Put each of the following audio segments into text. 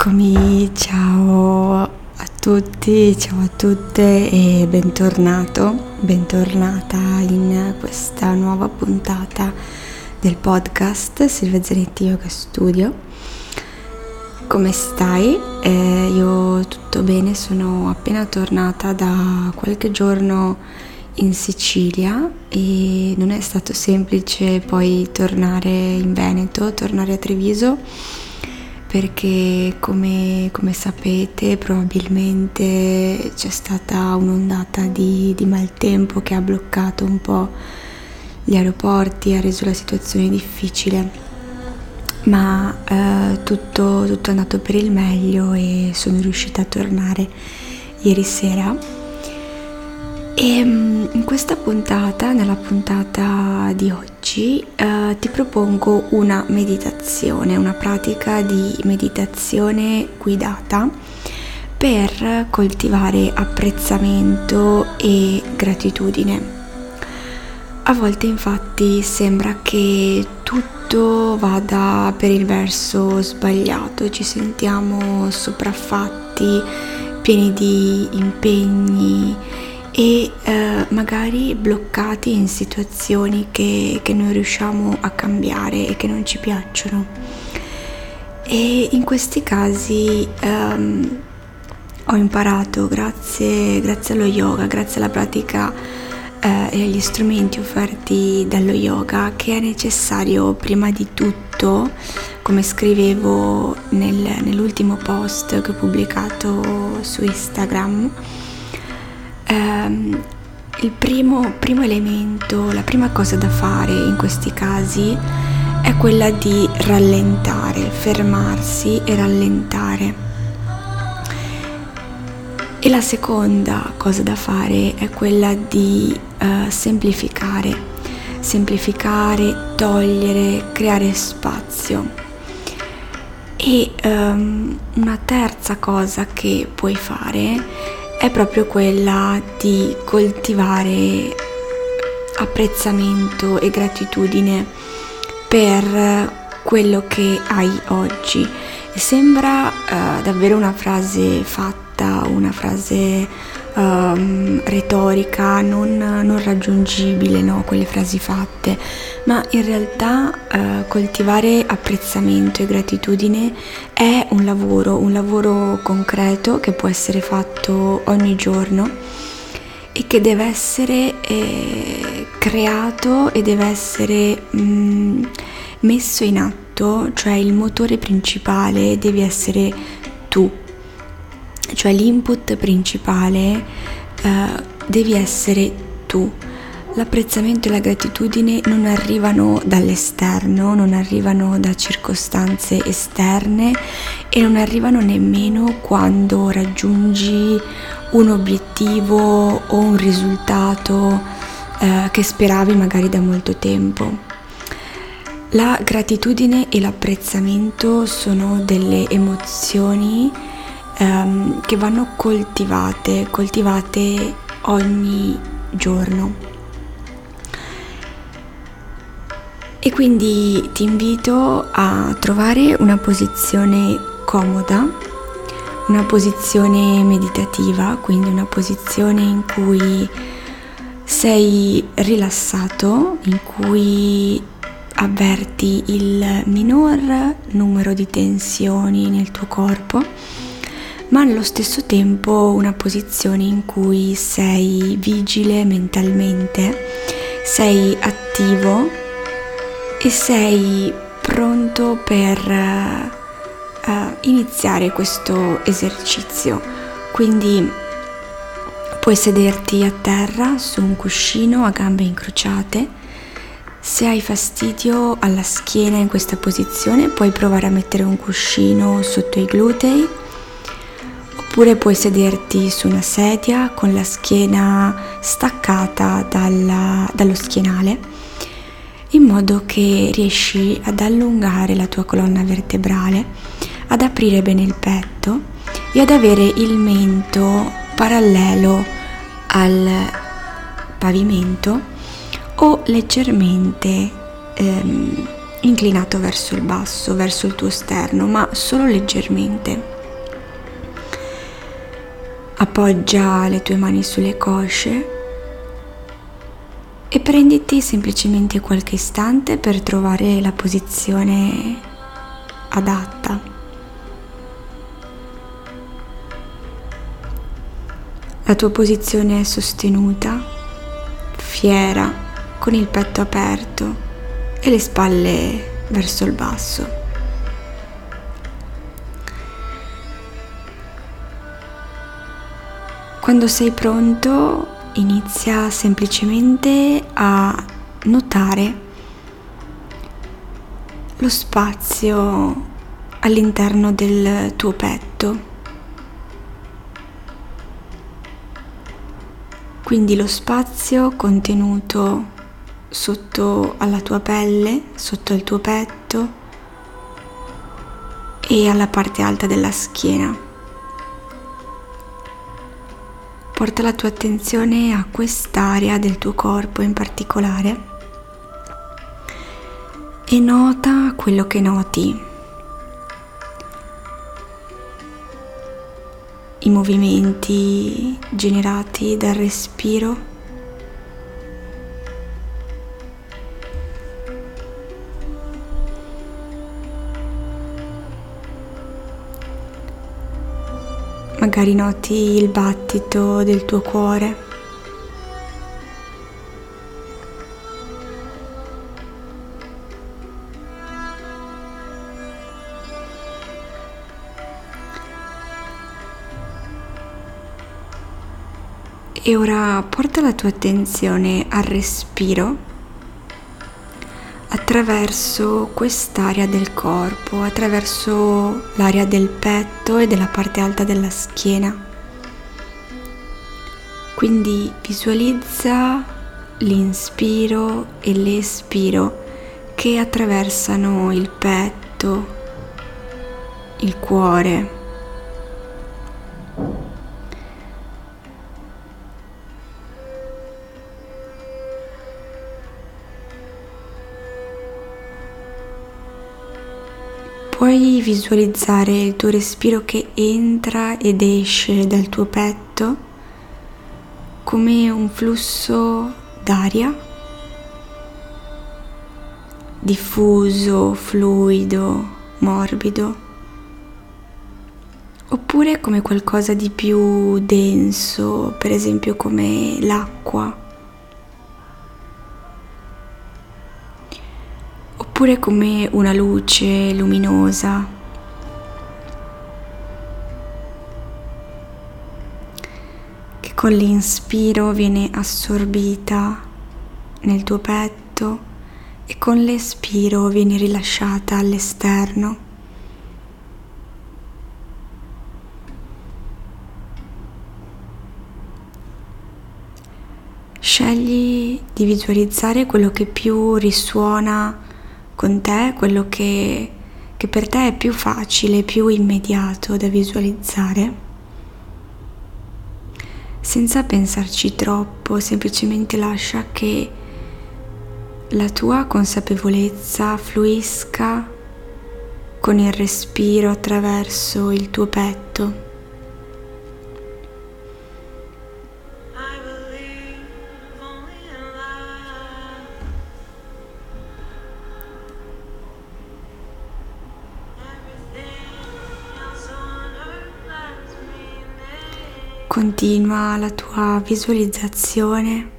Eccomi, ciao a tutti, ciao a tutte e bentornato, bentornata in questa nuova puntata del podcast Silvia Zanetti Yoga Studio. Come stai? Eh, io tutto bene, sono appena tornata da qualche giorno in Sicilia e non è stato semplice poi tornare in Veneto, tornare a Treviso perché come, come sapete probabilmente c'è stata un'ondata di, di maltempo che ha bloccato un po' gli aeroporti, ha reso la situazione difficile, ma eh, tutto, tutto è andato per il meglio e sono riuscita a tornare ieri sera e ehm, in questa puntata, nella puntata di oggi, eh, ti propongo una meditazione, una pratica di meditazione guidata per coltivare apprezzamento e gratitudine. A volte infatti sembra che tutto vada per il verso sbagliato, ci sentiamo sopraffatti, pieni di impegni e eh, magari bloccati in situazioni che, che non riusciamo a cambiare e che non ci piacciono. E in questi casi um, ho imparato grazie, grazie, allo yoga, grazie alla pratica eh, e agli strumenti offerti dallo yoga che è necessario prima di tutto, come scrivevo nel, nell'ultimo post che ho pubblicato su Instagram, ehm, il primo, primo elemento, la prima cosa da fare in questi casi è quella di rallentare, fermarsi e rallentare. E la seconda cosa da fare è quella di uh, semplificare, semplificare, togliere, creare spazio. E um, una terza cosa che puoi fare è proprio quella di coltivare apprezzamento e gratitudine per quello che hai oggi. Sembra uh, davvero una frase fatta, una frase um, retorica, non, non raggiungibile, no? quelle frasi fatte, ma in realtà uh, coltivare apprezzamento e gratitudine è un lavoro, un lavoro concreto che può essere fatto ogni giorno e che deve essere eh, creato e deve essere mm, messo in atto, cioè il motore principale devi essere tu cioè l'input principale eh, devi essere tu. L'apprezzamento e la gratitudine non arrivano dall'esterno, non arrivano da circostanze esterne e non arrivano nemmeno quando raggiungi un obiettivo o un risultato eh, che speravi magari da molto tempo. La gratitudine e l'apprezzamento sono delle emozioni ehm, che vanno coltivate, coltivate ogni giorno. E quindi ti invito a trovare una posizione comoda, una posizione meditativa, quindi una posizione in cui sei rilassato, in cui avverti il minor numero di tensioni nel tuo corpo ma allo stesso tempo una posizione in cui sei vigile mentalmente, sei attivo e sei pronto per uh, iniziare questo esercizio. Quindi puoi sederti a terra su un cuscino a gambe incrociate. Se hai fastidio alla schiena in questa posizione puoi provare a mettere un cuscino sotto i glutei oppure puoi sederti su una sedia con la schiena staccata dalla, dallo schienale in modo che riesci ad allungare la tua colonna vertebrale, ad aprire bene il petto e ad avere il mento parallelo al pavimento o leggermente ehm, inclinato verso il basso, verso il tuo sterno, ma solo leggermente. Appoggia le tue mani sulle cosce e prenditi semplicemente qualche istante per trovare la posizione adatta. La tua posizione è sostenuta, fiera, con il petto aperto e le spalle verso il basso. Quando sei pronto inizia semplicemente a notare lo spazio all'interno del tuo petto. Quindi lo spazio contenuto sotto alla tua pelle, sotto il tuo petto e alla parte alta della schiena. Porta la tua attenzione a quest'area del tuo corpo in particolare e nota quello che noti. I movimenti generati dal respiro magari noti il battito del tuo cuore. E ora porta la tua attenzione al respiro attraverso quest'area del corpo, attraverso l'area del petto e della parte alta della schiena. Quindi visualizza l'inspiro e l'espiro che attraversano il petto, il cuore Puoi visualizzare il tuo respiro che entra ed esce dal tuo petto come un flusso d'aria diffuso, fluido, morbido, oppure come qualcosa di più denso, per esempio come l'acqua oppure come una luce luminosa. che con l'inspiro viene assorbita nel tuo petto e con l'espiro viene rilasciata all'esterno. Scegli di visualizzare quello che più risuona con te, quello che, che per te è più facile, più immediato da visualizzare, senza pensarci troppo, semplicemente lascia che la tua consapevolezza fluisca con il respiro attraverso il tuo petto. Continua la tua visualizzazione.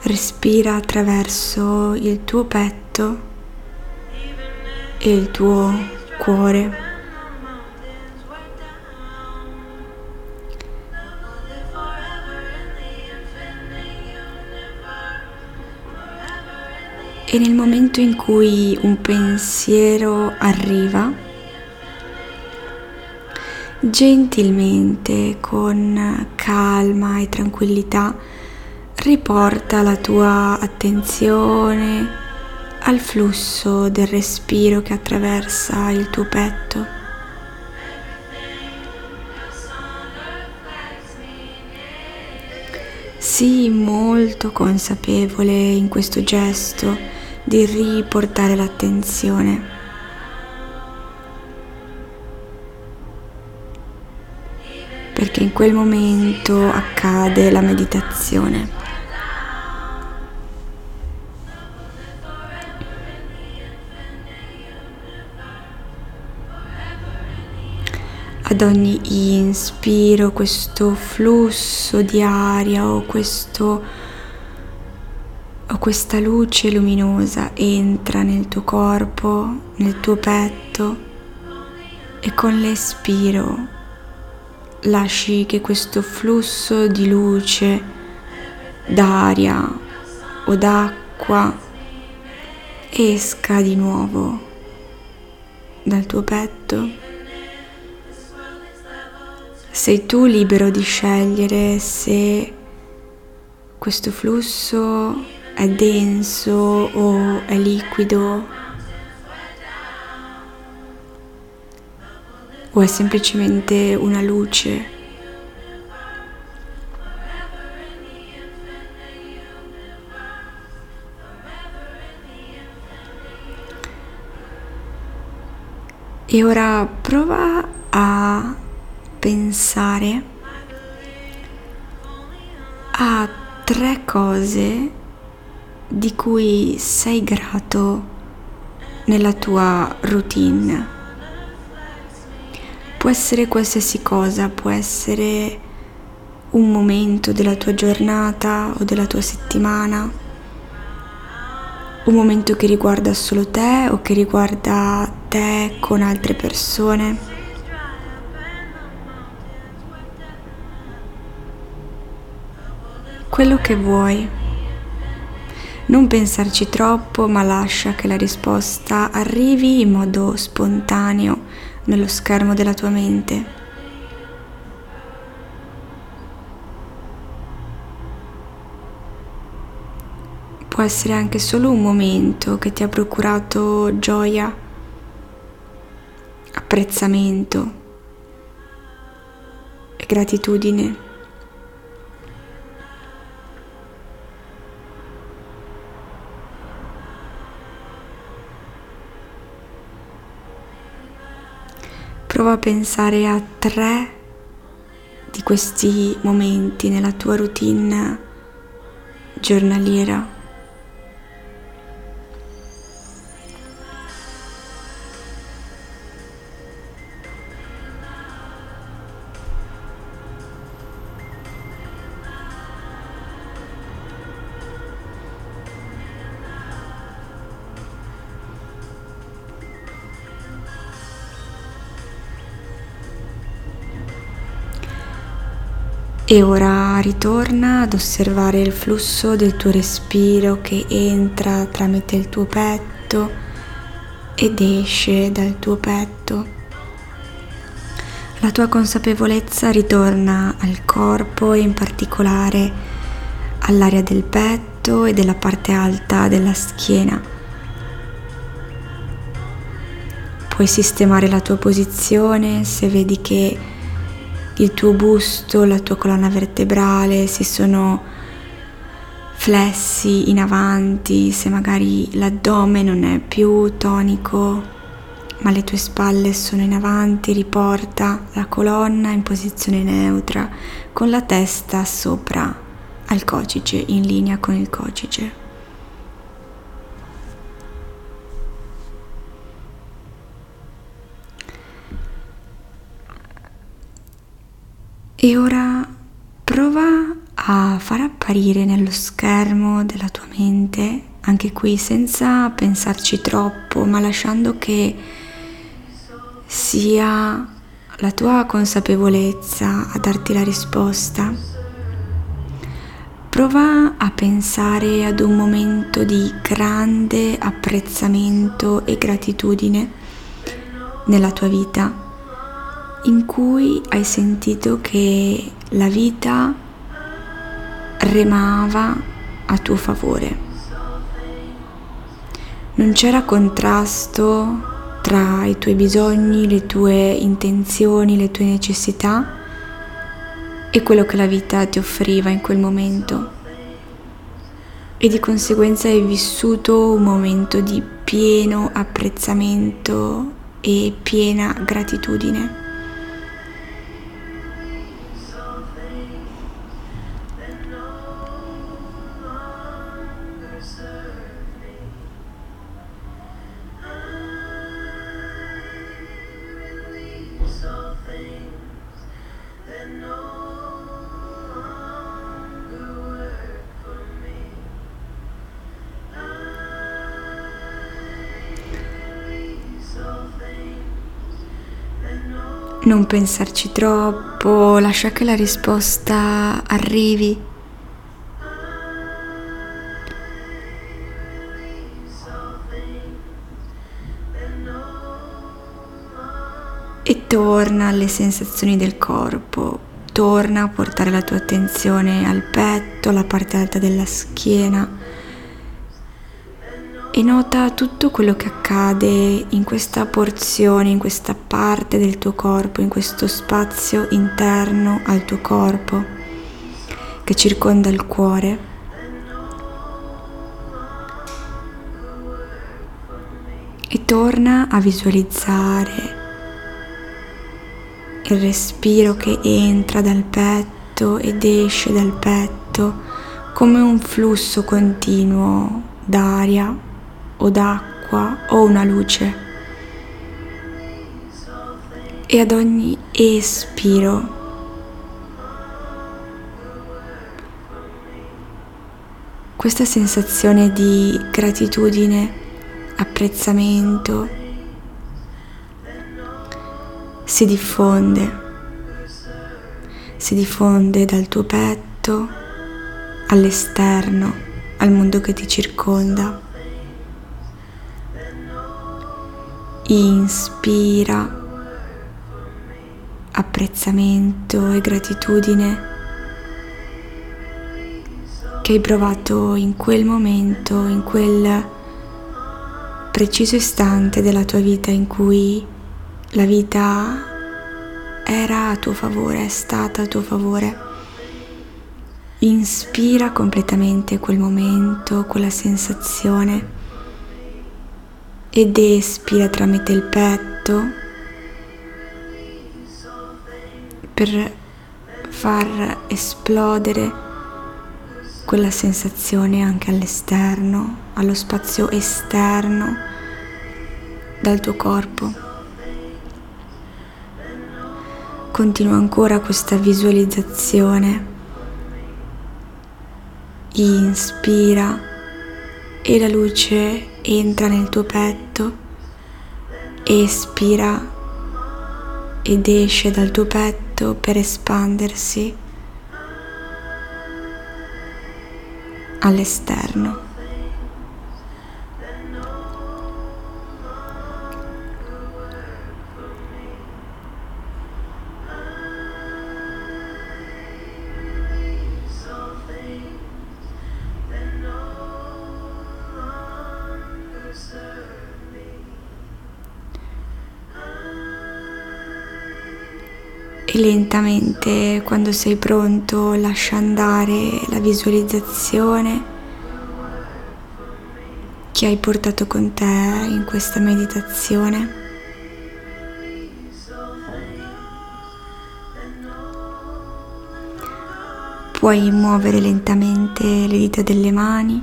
Respira attraverso il tuo petto e il tuo cuore. E nel momento in cui un pensiero arriva, gentilmente, con calma e tranquillità, riporta la tua attenzione al flusso del respiro che attraversa il tuo petto. Sii molto consapevole in questo gesto di riportare l'attenzione perché in quel momento accade la meditazione. Ad ogni inspiro questo flusso di aria o, questo, o questa luce luminosa entra nel tuo corpo, nel tuo petto e con l'espiro lasci che questo flusso di luce, d'aria o d'acqua esca di nuovo dal tuo petto. Sei tu libero di scegliere se questo flusso è denso o è liquido o è semplicemente una luce. E ora prova a pensare a tre cose di cui sei grato nella tua routine. Può essere qualsiasi cosa, può essere un momento della tua giornata o della tua settimana, un momento che riguarda solo te o che riguarda te con altre persone. quello che vuoi. Non pensarci troppo, ma lascia che la risposta arrivi in modo spontaneo nello schermo della tua mente. Può essere anche solo un momento che ti ha procurato gioia, apprezzamento e gratitudine. Prova a pensare a tre di questi momenti nella tua routine giornaliera. E ora ritorna ad osservare il flusso del tuo respiro che entra tramite il tuo petto ed esce dal tuo petto. La tua consapevolezza ritorna al corpo e in particolare all'area del petto e della parte alta della schiena. Puoi sistemare la tua posizione se vedi che il tuo busto, la tua colonna vertebrale si sono flessi in avanti, se magari l'addome non è più tonico, ma le tue spalle sono in avanti, riporta la colonna in posizione neutra con la testa sopra al cocice, in linea con il cocice. E ora prova a far apparire nello schermo della tua mente, anche qui senza pensarci troppo, ma lasciando che sia la tua consapevolezza a darti la risposta. Prova a pensare ad un momento di grande apprezzamento e gratitudine nella tua vita in cui hai sentito che la vita remava a tuo favore. Non c'era contrasto tra i tuoi bisogni, le tue intenzioni, le tue necessità e quello che la vita ti offriva in quel momento. E di conseguenza hai vissuto un momento di pieno apprezzamento e piena gratitudine. Non pensarci troppo, lascia che la risposta arrivi. E torna alle sensazioni del corpo, torna a portare la tua attenzione al petto, alla parte alta della schiena e nota tutto quello che accade in questa porzione, in questa parte del tuo corpo, in questo spazio interno al tuo corpo che circonda il cuore. E torna a visualizzare il respiro che entra dal petto ed esce dal petto come un flusso continuo d'aria o d'acqua o una luce. E ad ogni espiro questa sensazione di gratitudine, apprezzamento si diffonde, si diffonde dal tuo petto all'esterno, al mondo che ti circonda. Inspira apprezzamento e gratitudine che hai provato in quel momento, in quel preciso istante della tua vita in cui la vita era a tuo favore, è stata a tuo favore. Inspira completamente quel momento, quella sensazione ed espira tramite il petto per far esplodere quella sensazione anche all'esterno, allo spazio esterno dal tuo corpo. Continua ancora questa visualizzazione. Inspira e la luce entra nel tuo petto, espira ed esce dal tuo petto per espandersi all'esterno. E lentamente quando sei pronto lascia andare la visualizzazione che hai portato con te in questa meditazione. Puoi muovere lentamente le dita delle mani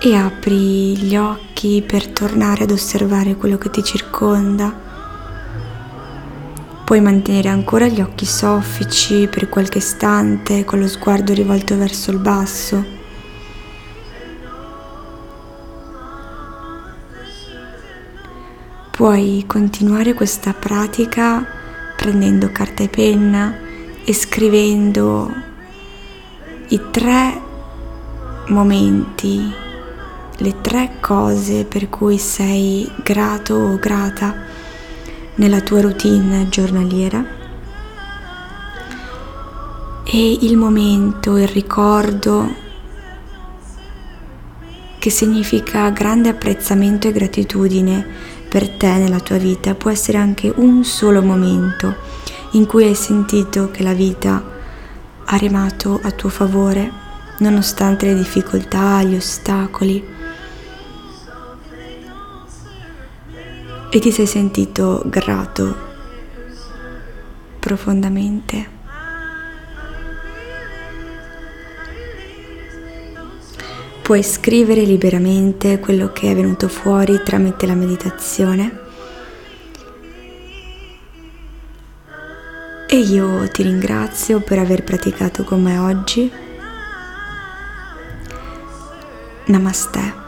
e apri gli occhi per tornare ad osservare quello che ti circonda. Puoi mantenere ancora gli occhi soffici per qualche istante con lo sguardo rivolto verso il basso. Puoi continuare questa pratica prendendo carta e penna e scrivendo i tre momenti le tre cose per cui sei grato o grata nella tua routine giornaliera e il momento, il ricordo che significa grande apprezzamento e gratitudine per te nella tua vita. Può essere anche un solo momento in cui hai sentito che la vita ha remato a tuo favore, nonostante le difficoltà, gli ostacoli. E ti sei sentito grato profondamente. Puoi scrivere liberamente quello che è venuto fuori tramite la meditazione. E io ti ringrazio per aver praticato con me oggi. Namaste.